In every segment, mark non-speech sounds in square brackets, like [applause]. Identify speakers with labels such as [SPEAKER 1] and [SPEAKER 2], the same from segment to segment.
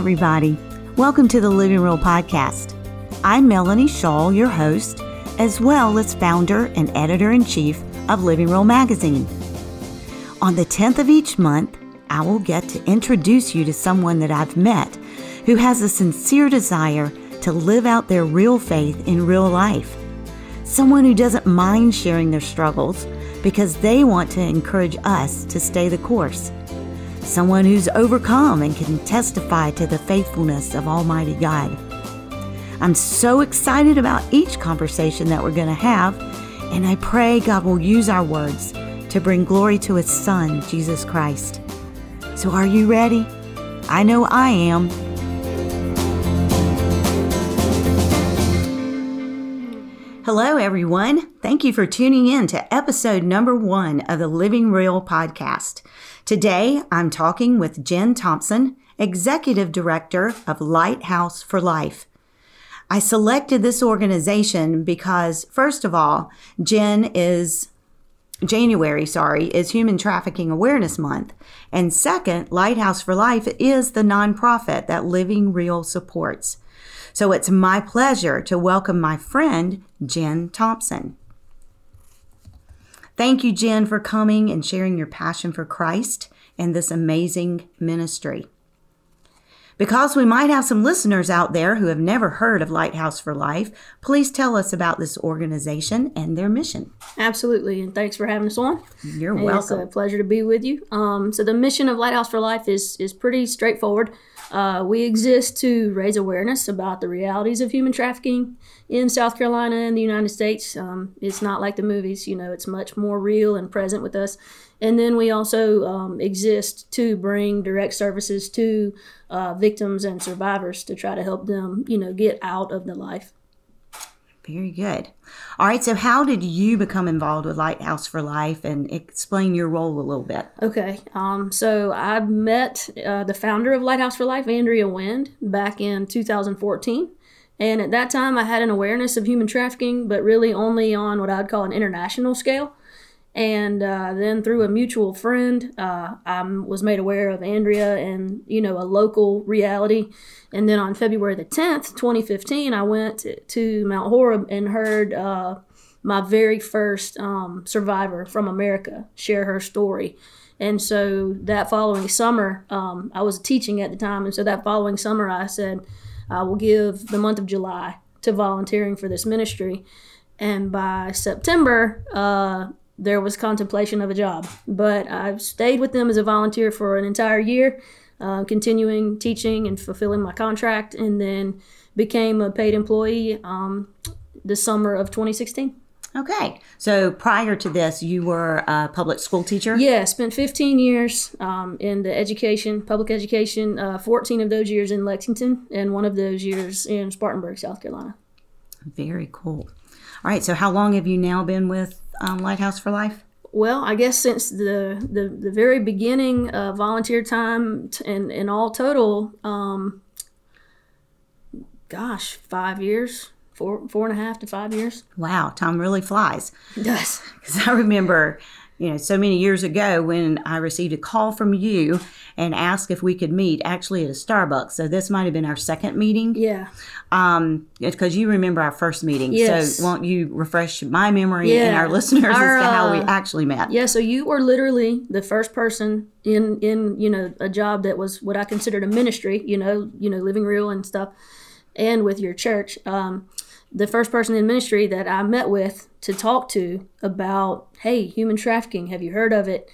[SPEAKER 1] everybody. Welcome to the Living Real Podcast. I'm Melanie Shaw, your host, as well as founder and editor in chief of Living Real Magazine. On the 10th of each month, I will get to introduce you to someone that I've met who has a sincere desire to live out their real faith in real life. Someone who doesn't mind sharing their struggles because they want to encourage us to stay the course. Someone who's overcome and can testify to the faithfulness of Almighty God. I'm so excited about each conversation that we're going to have, and I pray God will use our words to bring glory to His Son, Jesus Christ. So, are you ready? I know I am. Everyone. Thank you for tuning in to episode number one of the Living Real podcast. Today, I'm talking with Jen Thompson, Executive Director of Lighthouse for Life. I selected this organization because, first of all, Jen is January, sorry, is Human Trafficking Awareness Month. And second, Lighthouse for Life is the nonprofit that Living Real supports. So it's my pleasure to welcome my friend, Jen Thompson. Thank you, Jen, for coming and sharing your passion for Christ and this amazing ministry. Because we might have some listeners out there who have never heard of Lighthouse for Life, please tell us about this organization and their mission.
[SPEAKER 2] Absolutely, and thanks for having us on.
[SPEAKER 1] You're welcome.
[SPEAKER 2] It's a pleasure to be with you. Um, so the mission of Lighthouse for Life is is pretty straightforward. Uh, we exist to raise awareness about the realities of human trafficking in South Carolina and the United States. Um, it's not like the movies, you know, it's much more real and present with us. And then we also um, exist to bring direct services to uh, victims and survivors to try to help them, you know, get out of the life.
[SPEAKER 1] Very good. All right, so how did you become involved with Lighthouse for Life and explain your role a little bit?
[SPEAKER 2] Okay, um, so I met uh, the founder of Lighthouse for Life, Andrea Wind, back in 2014. And at that time, I had an awareness of human trafficking, but really only on what I'd call an international scale. And uh, then through a mutual friend, uh, I was made aware of Andrea and, you know, a local reality. And then on February the 10th, 2015, I went to Mount Horeb and heard uh, my very first um, survivor from America share her story. And so that following summer, um, I was teaching at the time. And so that following summer, I said, I will give the month of July to volunteering for this ministry. And by September, uh, there was contemplation of a job. But I've stayed with them as a volunteer for an entire year, uh, continuing teaching and fulfilling my contract, and then became a paid employee um, the summer of 2016.
[SPEAKER 1] Okay. So prior to this, you were a public school teacher?
[SPEAKER 2] Yeah, spent 15 years um, in the education, public education, uh, 14 of those years in Lexington, and one of those years in Spartanburg, South Carolina.
[SPEAKER 1] Very cool. All right. So how long have you now been with um, Lighthouse for Life?
[SPEAKER 2] Well, I guess since the the, the very beginning, uh, volunteer time t- and and all total, um, gosh, five years, four four and a half to five years.
[SPEAKER 1] Wow, time really flies.
[SPEAKER 2] It does. [laughs]
[SPEAKER 1] Because I remember, you know, so many years ago when I received a call from you and asked if we could meet actually at a Starbucks. So this might have been our second meeting.
[SPEAKER 2] Yeah.
[SPEAKER 1] Um, because you remember our first meeting.
[SPEAKER 2] Yes.
[SPEAKER 1] So won't you refresh my memory and our listeners
[SPEAKER 2] Our,
[SPEAKER 1] as to how we
[SPEAKER 2] uh,
[SPEAKER 1] actually met?
[SPEAKER 2] Yeah, so you were literally the first person in in you know a job that was what I considered a ministry, you know, you know, living real and stuff, and with your church. Um, the first person in ministry that I met with to talk to about, hey, human trafficking, have you heard of it?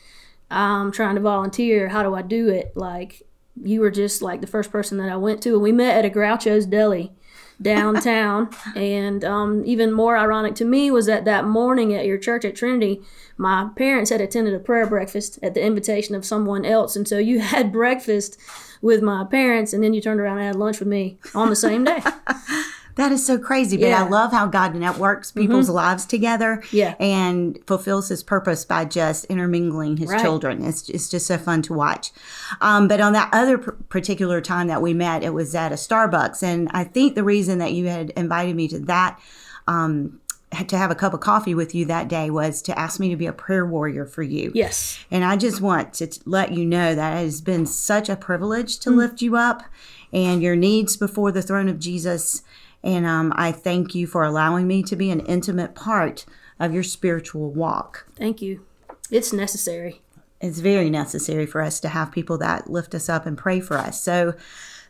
[SPEAKER 2] I'm trying to volunteer. How do I do it? Like you were just like the first person that I went to, and we met at a Groucho's Deli downtown. [laughs] and um, even more ironic to me was that that morning at your church at Trinity, my parents had attended a prayer breakfast at the invitation of someone else, and so you [laughs] had breakfast with my parents, and then you turned around and had lunch with me on the same day. [laughs]
[SPEAKER 1] That is so crazy, but
[SPEAKER 2] Yeah. Mm-hmm.
[SPEAKER 1] I love how God networks people's lives together
[SPEAKER 2] Yeah.
[SPEAKER 1] and fulfills his purpose by just intermingling his
[SPEAKER 2] Right.
[SPEAKER 1] children. It's, it's just so fun to watch. Um, but on that other p- particular time that we met, it was at a Starbucks. And I think the reason that you had invited me to that, um, to have a cup of coffee with you that day was to ask me to be a prayer warrior for you.
[SPEAKER 2] yes.
[SPEAKER 1] And I just want to t- let you know that it has been such a privilege
[SPEAKER 2] Mm.
[SPEAKER 1] to lift you up and your needs before the throne of Jesus. And um, I thank you for allowing me to be an intimate part of your spiritual walk.
[SPEAKER 2] Thank you. It's necessary.
[SPEAKER 1] It's very necessary for us to have people that lift us up and pray for us. So,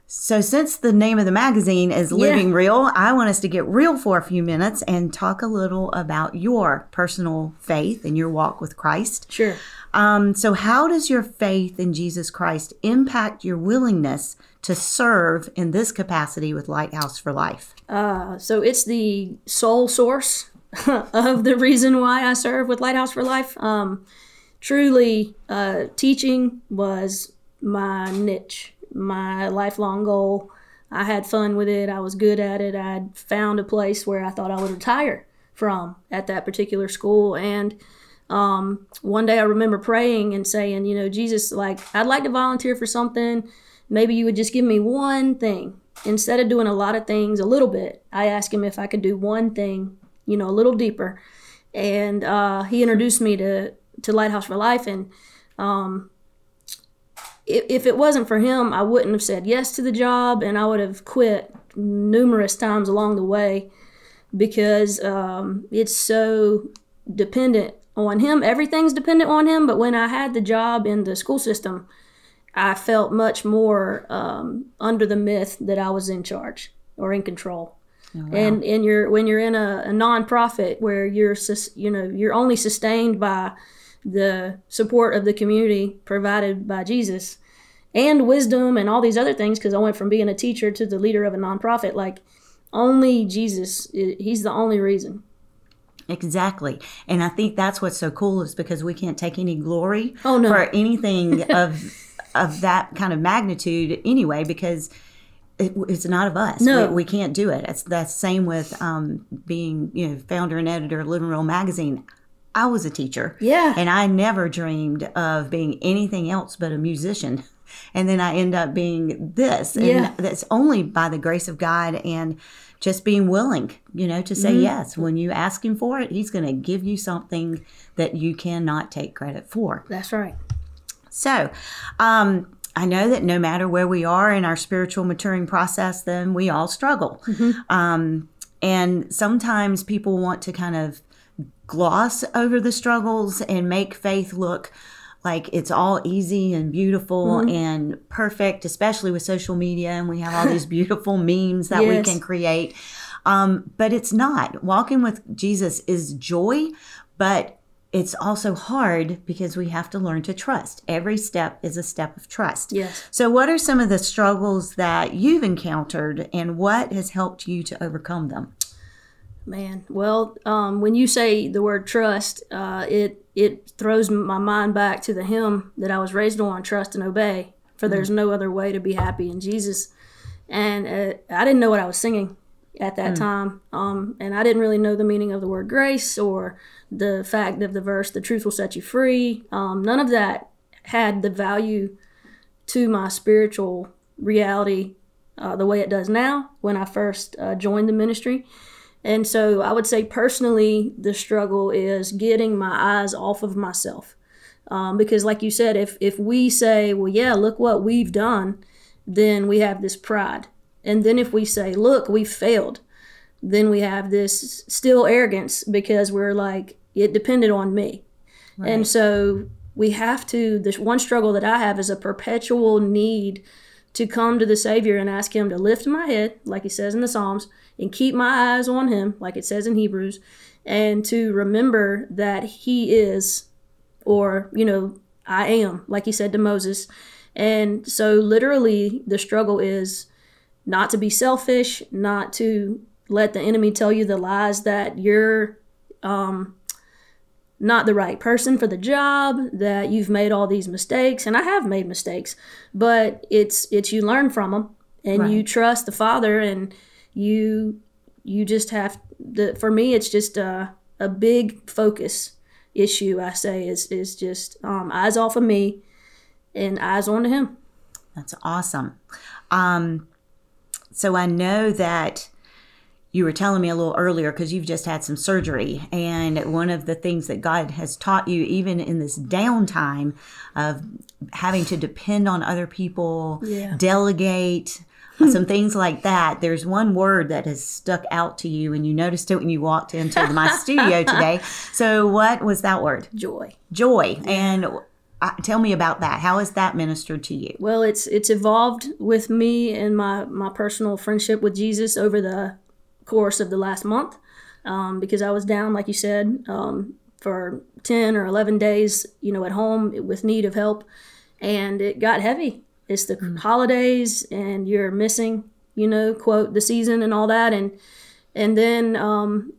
[SPEAKER 1] so since the name of the magazine is Living Real, I want us to get real for a few minutes and talk a little about your personal faith and your walk with Christ.
[SPEAKER 2] Sure.
[SPEAKER 1] Um, so, how does your faith in Jesus Christ impact your willingness to serve in this capacity with Lighthouse for Life?
[SPEAKER 2] Uh, so it's the sole source [laughs] of the reason why I serve with Lighthouse for Life. Um, truly, uh, teaching was my niche, my lifelong goal. I had fun with it. I was good at it. I'd found a place where I thought I would retire from at that particular school. And um, one day I remember praying and saying, you know, Jesus, like, I'd like to volunteer for something. Maybe you would just give me one thing. Instead of doing a lot of things, a little bit, I asked him if I could do one thing, you know, a little deeper. And uh, he introduced me to, to Lighthouse for Life. And um, if, if it wasn't for him, I wouldn't have said yes to the job and I would have quit numerous times along the way because um, it's so dependent on him. Everything's dependent on him. But when I had the job in the school system, I felt much more um, under the myth that I was in charge or in control. And and you're when you're in a, a nonprofit where you're sus, you know you're only sustained by the support of the community provided by Jesus and wisdom and all these other things because I went from being a teacher to the leader of a nonprofit like only Jesus he's the only reason
[SPEAKER 1] Exactly. And I think that's what's so cool is because we can't take any glory
[SPEAKER 2] Oh, no.
[SPEAKER 1] for anything [laughs] of of that kind of magnitude anyway because it, it's not of us.
[SPEAKER 2] No.
[SPEAKER 1] We, we can't do it. It's the same with um, being, you know, founder and editor of Living Real magazine. I was a teacher.
[SPEAKER 2] Yeah.
[SPEAKER 1] And I never dreamed of being anything else but a musician. [laughs] And then I end up being this. And
[SPEAKER 2] Yeah.
[SPEAKER 1] that's only by the grace of God and just being willing, you know, to say
[SPEAKER 2] Mm-hmm.
[SPEAKER 1] yes. When you ask Him for it, He's going to give you something that you cannot take credit for.
[SPEAKER 2] that's right
[SPEAKER 1] So, um, I know that no matter where we are in our spiritual maturing process, then we all struggle. Um, and sometimes people want to kind of gloss over the struggles and make faith look like it's all easy and beautiful and perfect, especially with social media. And we have all these [laughs] beautiful memes that we can create. Um, but it's not. Walking with Jesus is joy, but it's also hard because we have to learn to trust. Every step is a step of trust.
[SPEAKER 2] Yes.
[SPEAKER 1] So, what are some of the struggles that you've encountered and what has helped you to overcome them?
[SPEAKER 2] Man, well, um, when you say the word trust, uh, it it throws my mind back to the hymn that I was raised on: "Trust and obey, for there's no other way to be happy in Jesus." And uh, I didn't know what I was singing at that time, um, and I didn't really know the meaning of the word grace or the fact of the verse, "The truth will set you free." Um, none of that had the value to my spiritual reality uh, the way it does now when I first uh, joined the ministry. And so I would say personally, the struggle is getting my eyes off of myself. Um, because, like you said, if, if we say, well, yeah, look what we've done, then we have this pride. And then if we say, look, we failed, then we have this still arrogance because we're like, it depended on me. And so we have to, this one struggle that I have is a perpetual need to come to the Savior and ask Him to lift my head, like He says in the Psalms, and keep my eyes on Him, like it says in Hebrews, and to remember that He is, or, you know, I am, like He said to Moses. And so, literally, the struggle is not to be selfish, not to let the enemy tell you the lies that you're um, not the right person for the job, that you've made all these mistakes, and I have made mistakes, but it's it's you learn from them and you trust the Father, and you you just have the for me it's just a a big focus issue. I say is is just um, eyes off of me and eyes onto Him.
[SPEAKER 1] That's awesome. Um, so, I know that you were telling me a little earlier because you've just had some surgery. And one of the things that God has taught you, even in this downtime of having to depend on other people,
[SPEAKER 2] Yeah.
[SPEAKER 1] delegate, [laughs] some things like that. There's one word that has stuck out to you, and you noticed it when you walked into my studio today. [laughs] So, what was that word?
[SPEAKER 2] Joy.
[SPEAKER 1] Joy. And uh, tell me about that. How has that ministered to you?
[SPEAKER 2] Well, it's it's evolved with me and my my personal friendship with Jesus over the course of the last month, um, because I was down, like you said, um, for ten or eleven days, you know, at home with need of help, and it got heavy it's the mm. holidays and you're missing you know quote the season and all that and and then um,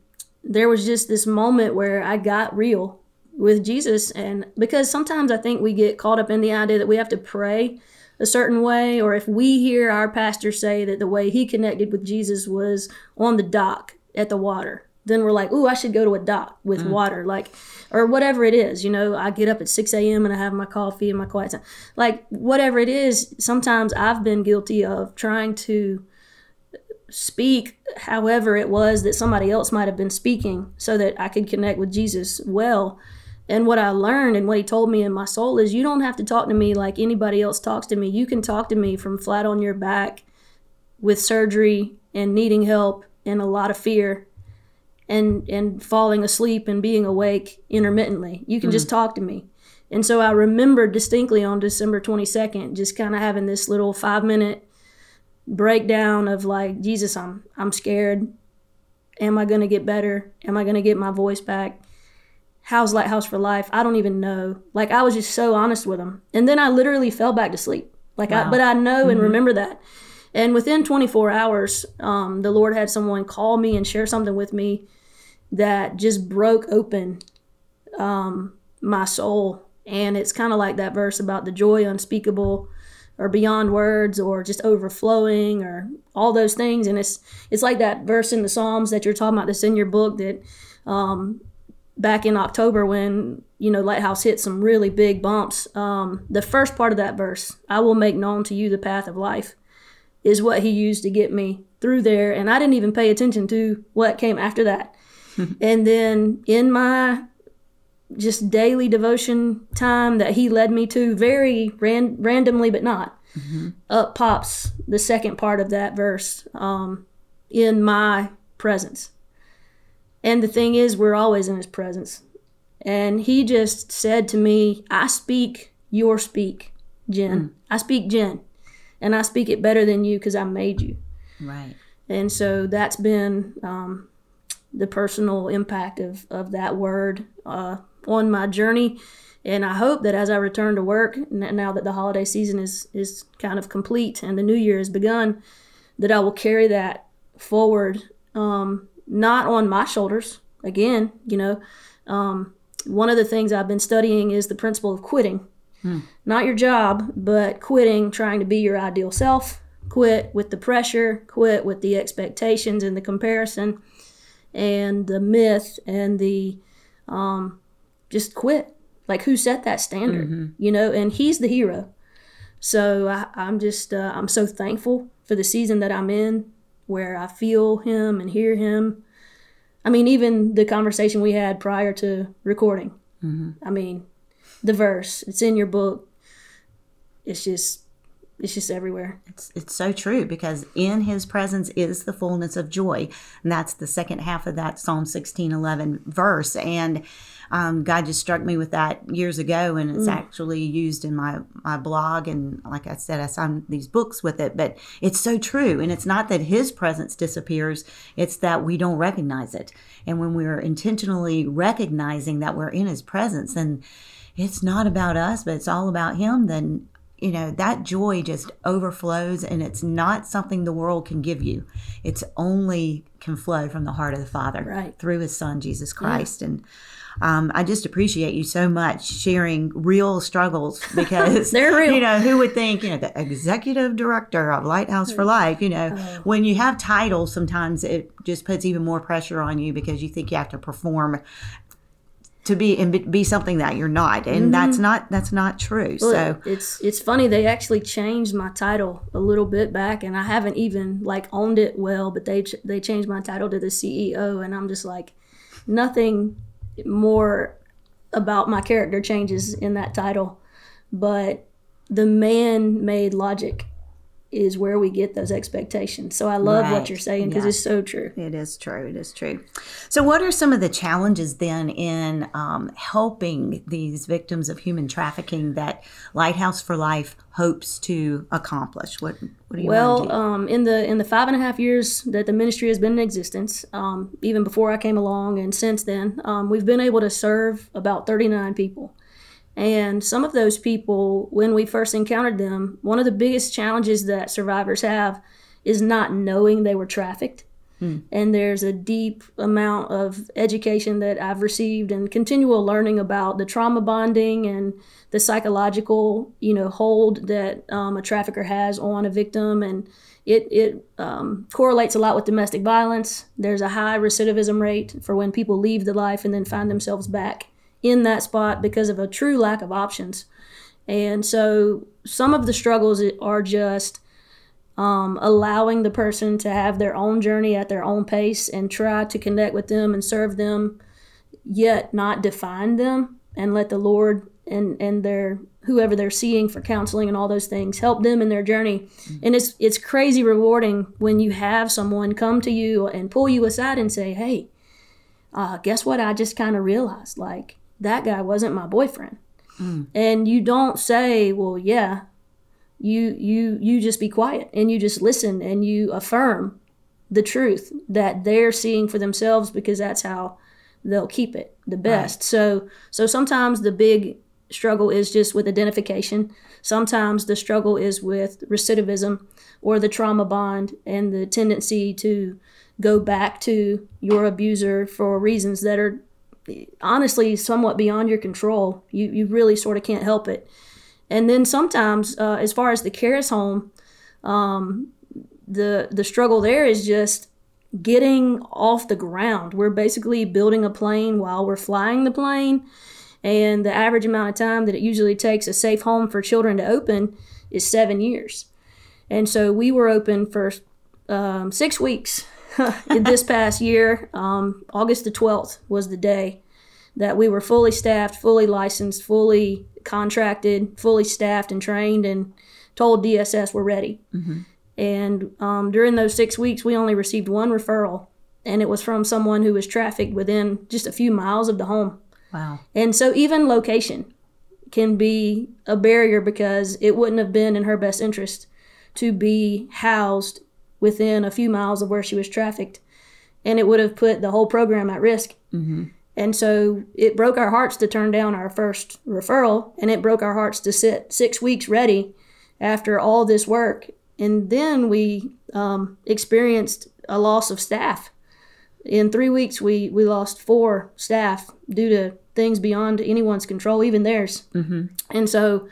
[SPEAKER 2] there was just this moment where i got real with jesus and because sometimes i think we get caught up in the idea that we have to pray a certain way or if we hear our pastor say that the way he connected with jesus was on the dock at the water then we're like, ooh, I should go to a dock with mm. water, like, or whatever it is. You know, I get up at 6 a.m. and I have my coffee and my quiet time. Like, whatever it is, sometimes I've been guilty of trying to speak however it was that somebody else might have been speaking so that I could connect with Jesus well. And what I learned and what he told me in my soul is you don't have to talk to me like anybody else talks to me. You can talk to me from flat on your back with surgery and needing help and a lot of fear and and falling asleep and being awake intermittently. You can mm. just talk to me. And so I remember distinctly on December 22nd, just kind of having this little five minute breakdown of like, Jesus, I'm I'm scared. Am I gonna get better? Am I gonna get my voice back? How's Lighthouse for Life? I don't even know. Like I was just so honest with him. And then I literally fell back to sleep. Like wow. I but I know mm-hmm. and remember that. And within 24 hours, um, the Lord had someone call me and share something with me that just broke open um, my soul. And it's kind of like that verse about the joy unspeakable or beyond words or just overflowing or all those things. And it's it's like that verse in the Psalms that you're talking about that's in your book that um, back in October when you know Lighthouse hit some really big bumps. Um, the first part of that verse, "I will make known to you the path of life," is what he used to get me through there, and I didn't even pay attention to what came after that. [laughs] and then in my just daily devotion time that he led me to, very ran- randomly but not, mm-hmm. up pops the second part of that verse um, in my presence. And the thing is, we're always in his presence. And he just said to me, I speak your speak, Jen. Mm. I speak Jen. And I speak it better than you because I made you.
[SPEAKER 1] Right.
[SPEAKER 2] And so that's been um, the personal impact of, of that word uh, on my journey. And I hope that as I return to work, now that the holiday season is, is kind of complete and the new year has begun, that I will carry that forward, um, not on my shoulders. Again, you know, um, one of the things I've been studying is the principle of quitting. Hmm. Not your job, but quitting trying to be your ideal self, quit with the pressure, quit with the expectations and the comparison, and the myth and the um, just quit. Like who set that standard, mm-hmm. you know? And he's the hero. So I, am just uh, I'm so thankful for the season that I'm in, where I feel him and hear him. I mean, even the conversation we had prior to recording. Mm-hmm. I mean, the verse it's in your book. It's just it's just everywhere.
[SPEAKER 1] It's it's so true because in his presence is the fullness of joy. And that's the second half of that Psalm 16 11 verse. And um, God just struck me with that years ago, and it's mm. actually used in my, my blog. And like I said, I signed these books with it, but it's so true. And it's not that his presence disappears, it's that we don't recognize it. And when we're intentionally recognizing that we're in his presence, and it's not about us, but it's all about him, then you know that joy just overflows and it's not something the world can give you it's only can flow from the heart of the father
[SPEAKER 2] right.
[SPEAKER 1] through his son jesus christ yeah. and um, I just appreciate you so much sharing real struggles [laughs] because
[SPEAKER 2] they're real.
[SPEAKER 1] You know, who would think, you know, the executive director of Lighthouse for Life, you know, oh. when you have titles, sometimes it just puts even more pressure on you because you think you have to perform to be and be something that you're not and mm-hmm. that's not that's not true well, so
[SPEAKER 2] it's it's funny they actually changed my title a little bit back and i haven't even like owned it well but they they changed my title to the ceo and i'm just like nothing more about my character changes in that title but the man made logic is where we get those expectations. So I love
[SPEAKER 1] Right.
[SPEAKER 2] what you're saying because
[SPEAKER 1] Yeah.
[SPEAKER 2] it's so true.
[SPEAKER 1] It is true. It is true. So, what are some of the challenges then in um, helping these victims of human trafficking that Lighthouse for Life hopes to accomplish? What What do you
[SPEAKER 2] Well,
[SPEAKER 1] do?
[SPEAKER 2] um, in the in the five and a half years that the ministry has been in existence, um, even before I came along and since then, um, we've been able to serve about 39 people. And some of those people, when we first encountered them, one of the biggest challenges that survivors have is not knowing they were trafficked. And there's a deep amount of education that I've received and continual learning about the trauma bonding and the psychological, you know, hold that um, a trafficker has on a victim, and it it um, correlates a lot with domestic violence. There's a high recidivism rate for when people leave the life and then find themselves back in that spot because of a true lack of options. And so some of the struggles are just um, allowing the person to have their own journey at their own pace and try to connect with them and serve them, yet not define them and let the Lord and and their whoever they're seeing for counseling and all those things help them in their journey. And it's it's crazy rewarding when you have someone come to you and pull you aside and say, "Hey, uh, guess what? I just kind of realized like that guy wasn't my boyfriend." Mm. And you don't say, "Well, yeah, you you you just be quiet and you just listen and you affirm the truth that they're seeing for themselves because that's how they'll keep it the best. So so sometimes the big struggle is just with identification. Sometimes the struggle is with recidivism or the trauma bond and the tendency to go back to your abuser for reasons that are honestly somewhat beyond your control you you really sort of can't help it and then sometimes, uh, as far as the cares home, um, the the struggle there is just getting off the ground. We're basically building a plane while we're flying the plane, and the average amount of time that it usually takes a safe home for children to open is seven years. And so we were open for um, six weeks [laughs] this past year. Um, August the 12th was the day that we were fully staffed, fully licensed, fully contracted, fully staffed and trained, and told DSS we're ready. And um, during those six weeks, we only received one referral, and it was from someone who was trafficked within just a few miles of the home.
[SPEAKER 1] wow.
[SPEAKER 2] And so even location can be a barrier because it wouldn't have been in her best interest to be housed within a few miles of where she was trafficked. And it would have put the whole program at risk. And so it broke our hearts to turn down our first referral, and it broke our hearts to sit six weeks ready after all this work. And then we um, experienced a loss of staff. In three weeks, we, we lost four staff due to things beyond anyone's control, even theirs. Mm-hmm. And so,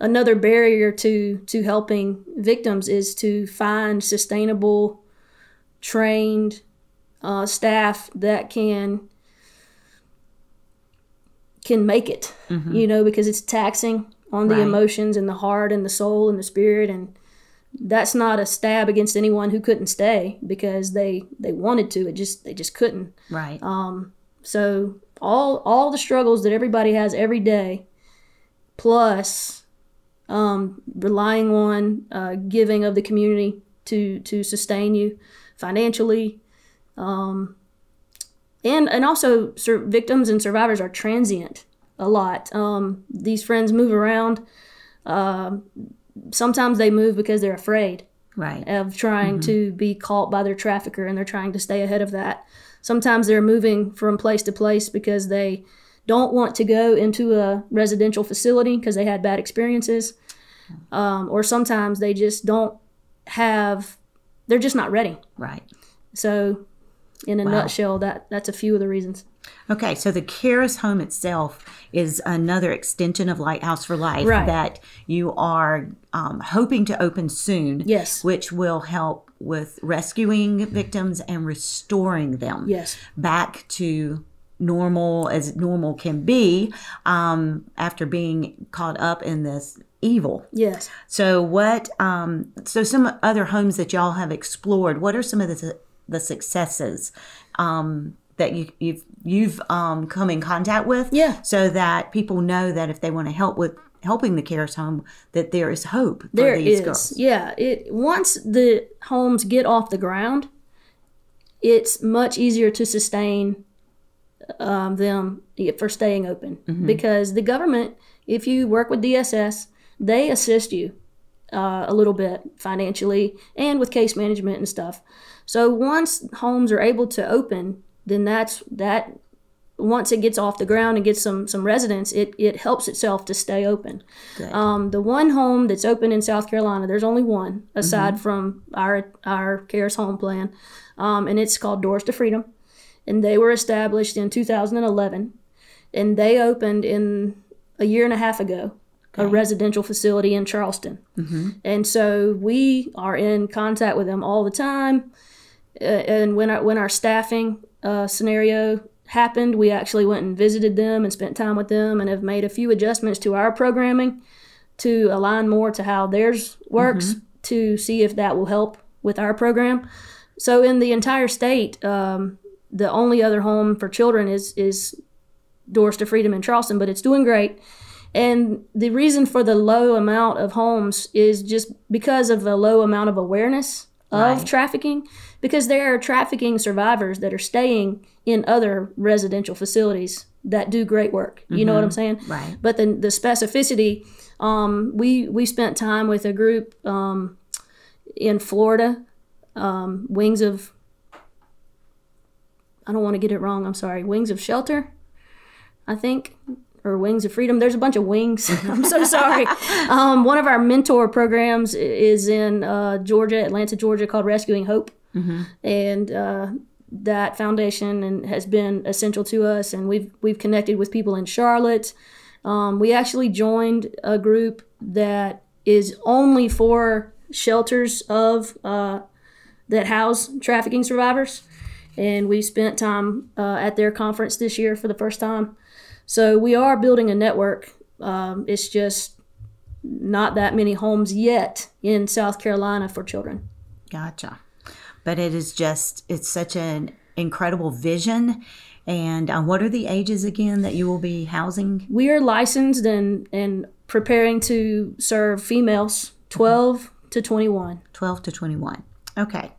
[SPEAKER 2] another barrier to to helping victims is to find sustainable, trained uh, staff that can can make it. You know, because it's taxing on the
[SPEAKER 1] Right.
[SPEAKER 2] emotions and the heart and the soul and the spirit and that's not a stab against anyone who couldn't stay because they they wanted to it just they just couldn't
[SPEAKER 1] Right.
[SPEAKER 2] so all all the struggles that everybody has every day, plus um, relying on uh, giving of the community to to sustain you financially, um, and and also sur- victims and survivors are transient a lot. Um, these friends move around. Um sometimes they move because they're afraid
[SPEAKER 1] right.
[SPEAKER 2] of trying to be caught by their trafficker and they're trying to stay ahead of that. Sometimes they're moving from place to place because they don't want to go into a residential facility because they had bad experiences. Um, or sometimes they just don't have, they're just not ready.
[SPEAKER 1] Right.
[SPEAKER 2] So, in a nutshell, that that's a few of the reasons.
[SPEAKER 1] Okay, so the Caris home itself is another extension of Lighthouse for Life
[SPEAKER 2] Right.
[SPEAKER 1] that you are um, hoping to open soon.
[SPEAKER 2] Yes.
[SPEAKER 1] Which will help with rescuing victims and restoring them
[SPEAKER 2] Yes.
[SPEAKER 1] back to normal as normal can be um, after being caught up in this evil.
[SPEAKER 2] Yes.
[SPEAKER 1] So what? Um, so some other homes that y'all have explored. What are some of the the successes um, that you, you've you've um, come in contact with?
[SPEAKER 2] Yeah.
[SPEAKER 1] So that people know that if they want to help with helping the cares home that there is hope for
[SPEAKER 2] There
[SPEAKER 1] these
[SPEAKER 2] is,
[SPEAKER 1] girls.
[SPEAKER 2] yeah. It once the homes get off the ground, it's much easier to sustain um, them for staying open because the government, if you work with DSS, they assist you uh, a little bit financially and with case management and stuff. So once homes are able to open, then that's that. Once it gets off the ground and gets some some residents, it it helps itself to stay open. Um, the one home that's open in South Carolina, there's only one aside from our our Cares Home Plan, um, and it's called Doors to Freedom, and they were established in 2011, and they opened in a year and a half ago, a residential facility in Charleston, and so we are in contact with them all the time, uh, and when our when our staffing uh, scenario happened, we actually went and visited them and spent time with them, and have made a few adjustments to our programming to align more to how theirs works to see if that will help with our program. So in the entire state, um, the only other home for children is is Doors to Freedom in Charleston, but it's doing great. And the reason for the low amount of homes is just because of a low amount of awareness of
[SPEAKER 1] Right.
[SPEAKER 2] trafficking, because there are trafficking survivors that are staying in other residential facilities that do great work. You know what I'm saying?
[SPEAKER 1] Right.
[SPEAKER 2] But the the specificity, um, we we spent time with a group um, in Florida, um, Wings of. I don't want to get it wrong. I'm sorry. Wings of Shelter, I think, or Wings of Freedom. There's a bunch of wings. [laughs] I'm so sorry. [laughs] Um, one of our mentor programs is in uh, Georgia, Atlanta, Georgia, called Rescuing Hope, and uh, that foundation and has been essential to us. And we've we've connected with people in Charlotte. Um, we actually joined a group that is only for shelters of uh, that house trafficking survivors, and we spent time uh, at their conference this year for the first time. So we are building a network. Um, it's just not that many homes yet in South Carolina for children.
[SPEAKER 1] Gotcha. But it is just, it's such an incredible vision. And uh, what are the ages again that you will be housing?
[SPEAKER 2] We are licensed and and preparing to serve females 12 to 21.
[SPEAKER 1] 12 to 21. Okay.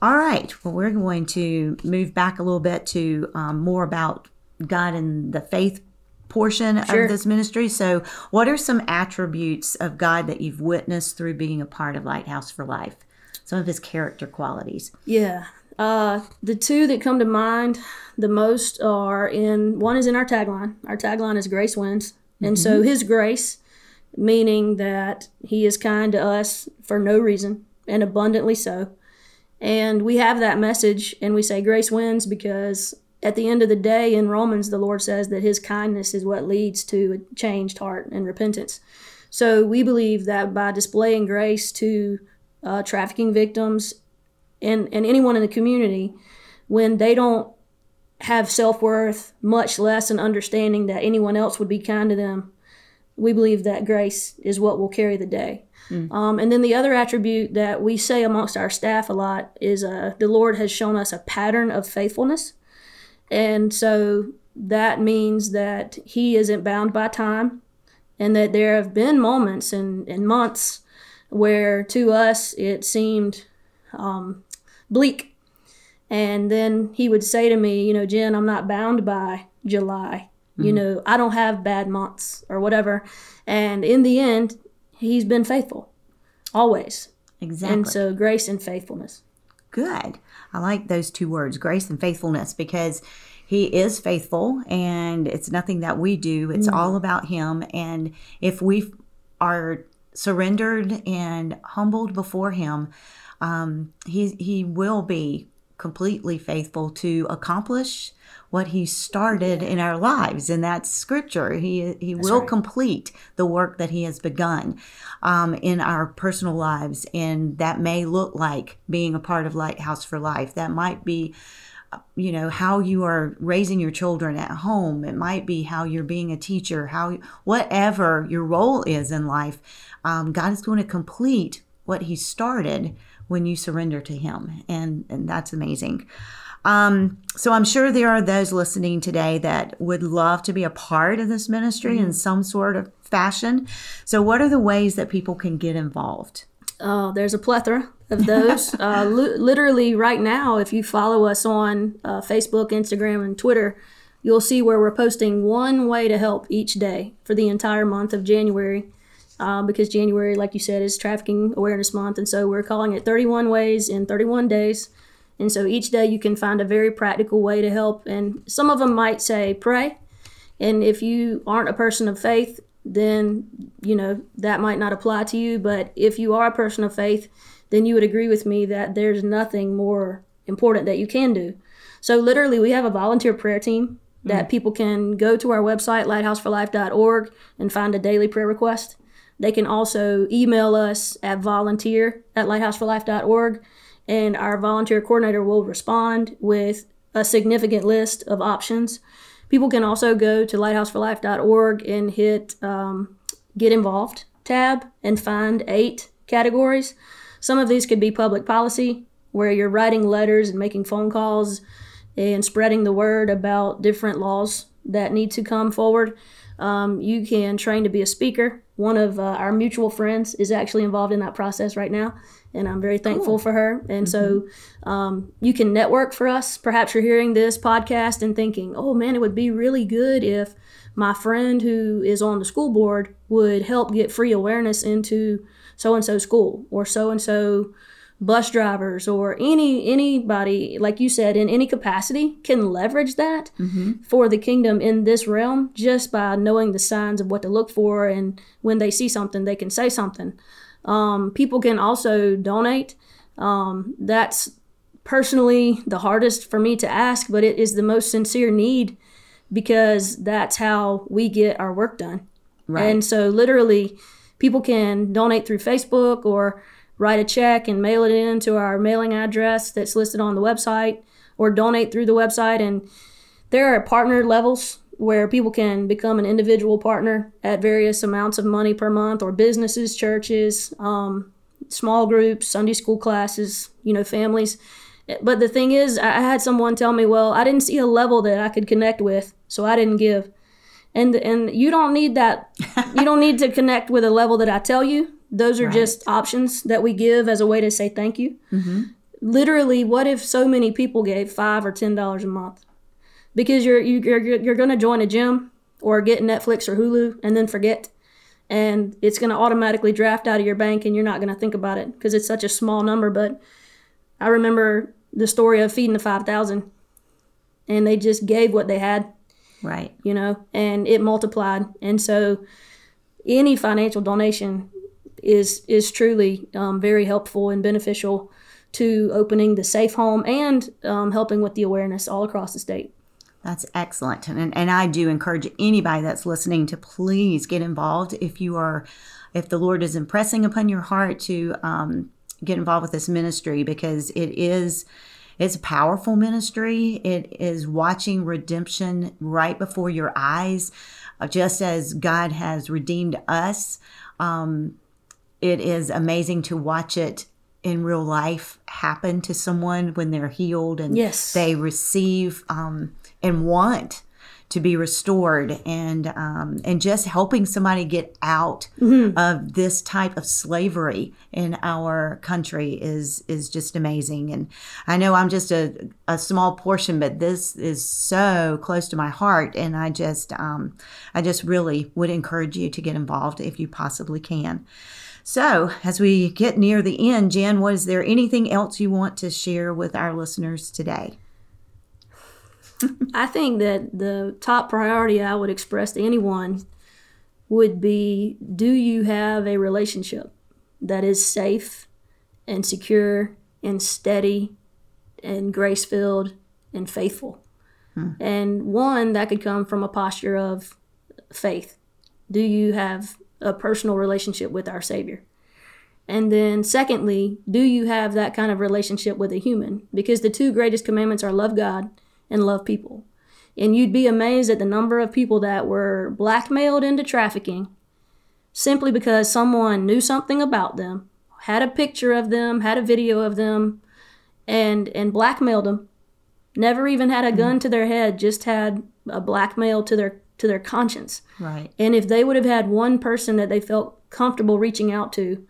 [SPEAKER 1] All right. Well, we're going to move back a little bit to um, more about God and the faith portion
[SPEAKER 2] Sure.
[SPEAKER 1] of this ministry. So, what are some attributes of God that you've witnessed through being a part of Lighthouse for Life? Some of his character qualities.
[SPEAKER 2] Yeah. Uh, the two that come to mind the most are in one is in our tagline. Our tagline is Grace Wins. And so his grace, meaning that he is kind to us for no reason and abundantly so. And we have that message and we say grace wins because at the end of the day in Romans, the Lord says that his kindness is what leads to a changed heart and repentance. So we believe that by displaying grace to uh, trafficking victims and, and anyone in the community, when they don't have self worth, much less an understanding that anyone else would be kind to them, we believe that grace is what will carry the day. Um, and then the other attribute that we say amongst our staff a lot is uh, the Lord has shown us a pattern of faithfulness. And so that means that He isn't bound by time, and that there have been moments and, and months where to us it seemed um, bleak. And then He would say to me, You know, Jen, I'm not bound by July. You know, I don't have bad months or whatever. And in the end, He's been faithful, always.
[SPEAKER 1] Exactly.
[SPEAKER 2] And so grace and faithfulness.
[SPEAKER 1] Good. I like those two words, grace and faithfulness, because he is faithful and it's nothing that we do. It's all about him. And if we are surrendered and humbled before him, um, he, he will be completely faithful to accomplish what he started in our lives and that's scripture. He he will
[SPEAKER 2] right.
[SPEAKER 1] complete the work that he has begun um, in our personal lives and that may look like being a part of lighthouse for life. That might be uh, you know how you are raising your children at home. It might be how you're being a teacher how whatever your role is in life um, god is going to complete what he started when you surrender to him and and that's amazing Um, so I'm sure there are those listening today that would love to be a part of this ministry mm-hmm. in some sort of fashion. So, what are the ways that people can get involved?
[SPEAKER 2] Uh, there's a plethora of those. [laughs] uh, li- literally, right now, if you follow us on uh, Facebook, Instagram, and Twitter, you'll see where we're posting one way to help each day for the entire month of January. Uh, because January, like you said, is Trafficking Awareness Month. And so we're calling it 31 Ways in 31 Days. And so each day you can find a very practical way to help. And some of them might say, pray. And if you aren't a person of faith, then, you know, that might not apply to you. But if you are a person of faith, then you would agree with me that there's nothing more important that you can do. So, literally, we have a volunteer prayer team that mm. people can go to our website, lighthouseforlife.org, and find a daily prayer request. They can also email us at volunteer at lighthouseforlife.org, and our volunteer coordinator will respond with a significant list of options. People can also go to lighthouseforlife.org and hit um, Get Involved tab and find eight categories. Some of these could be public policy, where you're writing letters and making phone calls and spreading the word about different laws that need to come forward. Um, you can train to be a speaker. One of uh, our mutual friends is actually involved in that process right now, and I'm very thankful cool. for her. And mm-hmm. so um, you can network for us. Perhaps you're hearing this podcast and thinking, oh man, it would be really good if my friend who is on the school board would help get free awareness into so and so school or so and so bus drivers or any anybody like you said in any capacity can leverage that mm-hmm. for the kingdom in this realm just by knowing the signs of what to look for and when they see something they can say something um, people can also donate um, that's personally the hardest for me to ask but it is the most sincere need because that's how we get our work done right. and so literally people can donate through facebook or write a check and mail it in to our mailing address that's listed on the website or donate through the website. And there are partner levels where people can become an individual partner at various amounts of money per month, or businesses, churches, um, small groups, Sunday school classes, you know, families. But the thing is, I had someone tell me, well, I didn't see a level that I could connect with, so I didn't give. And and you don't need that. you don't need to [laughs] connect with a level that I tell you. Those are right. just options that we give as a way to say thank you. Mm-hmm. Literally, what if so many people gave five or ten dollars a month? Because you're you, are you're, you're going to join a gym or get Netflix or Hulu and then forget, and it's going to automatically draft out of your bank, and you're not going to think about it because it's such a small number. But I remember the story of feeding the five thousand, and they just gave what they had,
[SPEAKER 1] right?
[SPEAKER 2] You know, and it multiplied, and so any financial donation is is truly um, very helpful and beneficial to opening the safe home and um, helping with the awareness all across the state.
[SPEAKER 1] That's excellent. And, and I do encourage anybody that's listening to please get involved if you are, if the Lord is impressing upon your heart to um, get involved with this ministry because it is. It's a powerful ministry. It is watching redemption right before your eyes, uh, just as God has redeemed us. Um, it is amazing to watch it in real life happen to someone when they're healed and
[SPEAKER 2] yes.
[SPEAKER 1] they receive um, and want to be restored and um, and just helping somebody get out mm-hmm. of this type of slavery in our country is is just amazing and I know I'm just a, a small portion but this is so close to my heart and I just um, I just really would encourage you to get involved if you possibly can. So, as we get near the end, Jen, was there anything else you want to share with our listeners today?
[SPEAKER 2] I think that the top priority I would express to anyone would be do you have a relationship that is safe and secure and steady and grace filled and faithful? Hmm. And one that could come from a posture of faith. Do you have a personal relationship with our Savior? And then, secondly, do you have that kind of relationship with a human? Because the two greatest commandments are love God and love people. And you'd be amazed at the number of people that were blackmailed into trafficking simply because someone knew something about them, had a picture of them, had a video of them, and, and blackmailed them never even had a gun mm-hmm. to their head, just had a blackmail to their to their conscience.
[SPEAKER 1] Right.
[SPEAKER 2] And if they would have had one person that they felt comfortable reaching out to,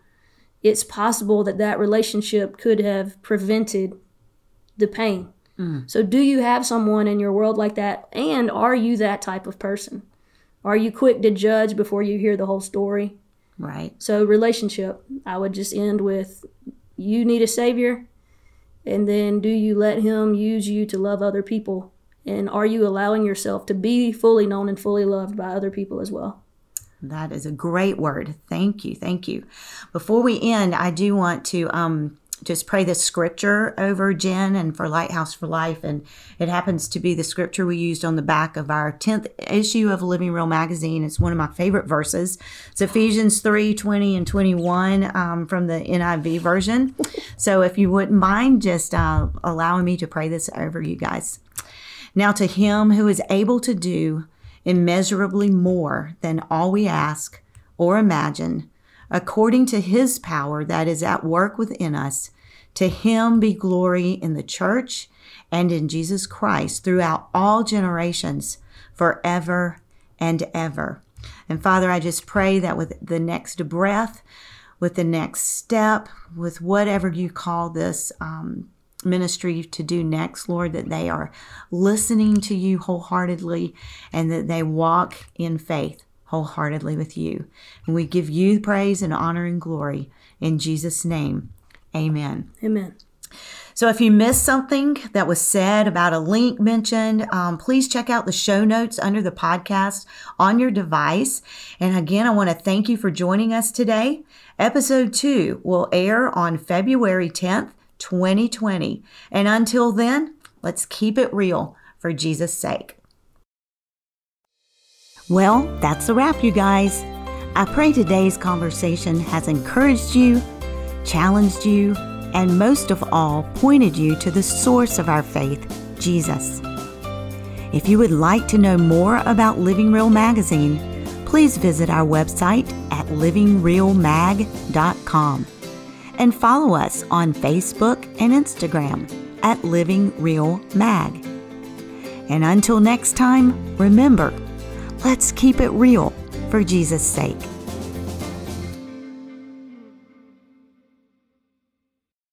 [SPEAKER 2] it's possible that that relationship could have prevented the pain. So, do you have someone in your world like that? And are you that type of person? Are you quick to judge before you hear the whole story?
[SPEAKER 1] Right.
[SPEAKER 2] So, relationship, I would just end with you need a savior. And then, do you let him use you to love other people? And are you allowing yourself to be fully known and fully loved by other people as well?
[SPEAKER 1] That is a great word. Thank you. Thank you. Before we end, I do want to um, just pray the scripture over Jen and for Lighthouse for Life. And it happens to be the scripture we used on the back of our 10th issue of Living Real magazine. It's one of my favorite verses. It's Ephesians 3 20 and 21 um, from the NIV version. So if you wouldn't mind just uh, allowing me to pray this over you guys. Now, to him who is able to do immeasurably more than all we ask or imagine, according to his power that is at work within us, to him be glory in the church and in Jesus Christ throughout all generations, forever and ever. And Father, I just pray that with the next breath, with the next step, with whatever you call this um, ministry to do next, Lord, that they are listening to you wholeheartedly and that they walk in faith wholeheartedly with you. And we give you praise and honor and glory in Jesus' name. Amen.
[SPEAKER 2] Amen.
[SPEAKER 1] So if you missed something that was said about a link mentioned, um, please check out the show notes under the podcast on your device. And again, I want to thank you for joining us today. Episode two will air on February 10th, 2020. And until then, let's keep it real for Jesus' sake. Well, that's a wrap, you guys. I pray today's conversation has encouraged you, challenged you, and most of all, pointed you to the source of our faith, Jesus. If you would like to know more about Living Real Magazine, please visit our website at livingrealmag.com and follow us on Facebook and Instagram at Living Real Mag. And until next time, remember, let's keep it real for Jesus' sake.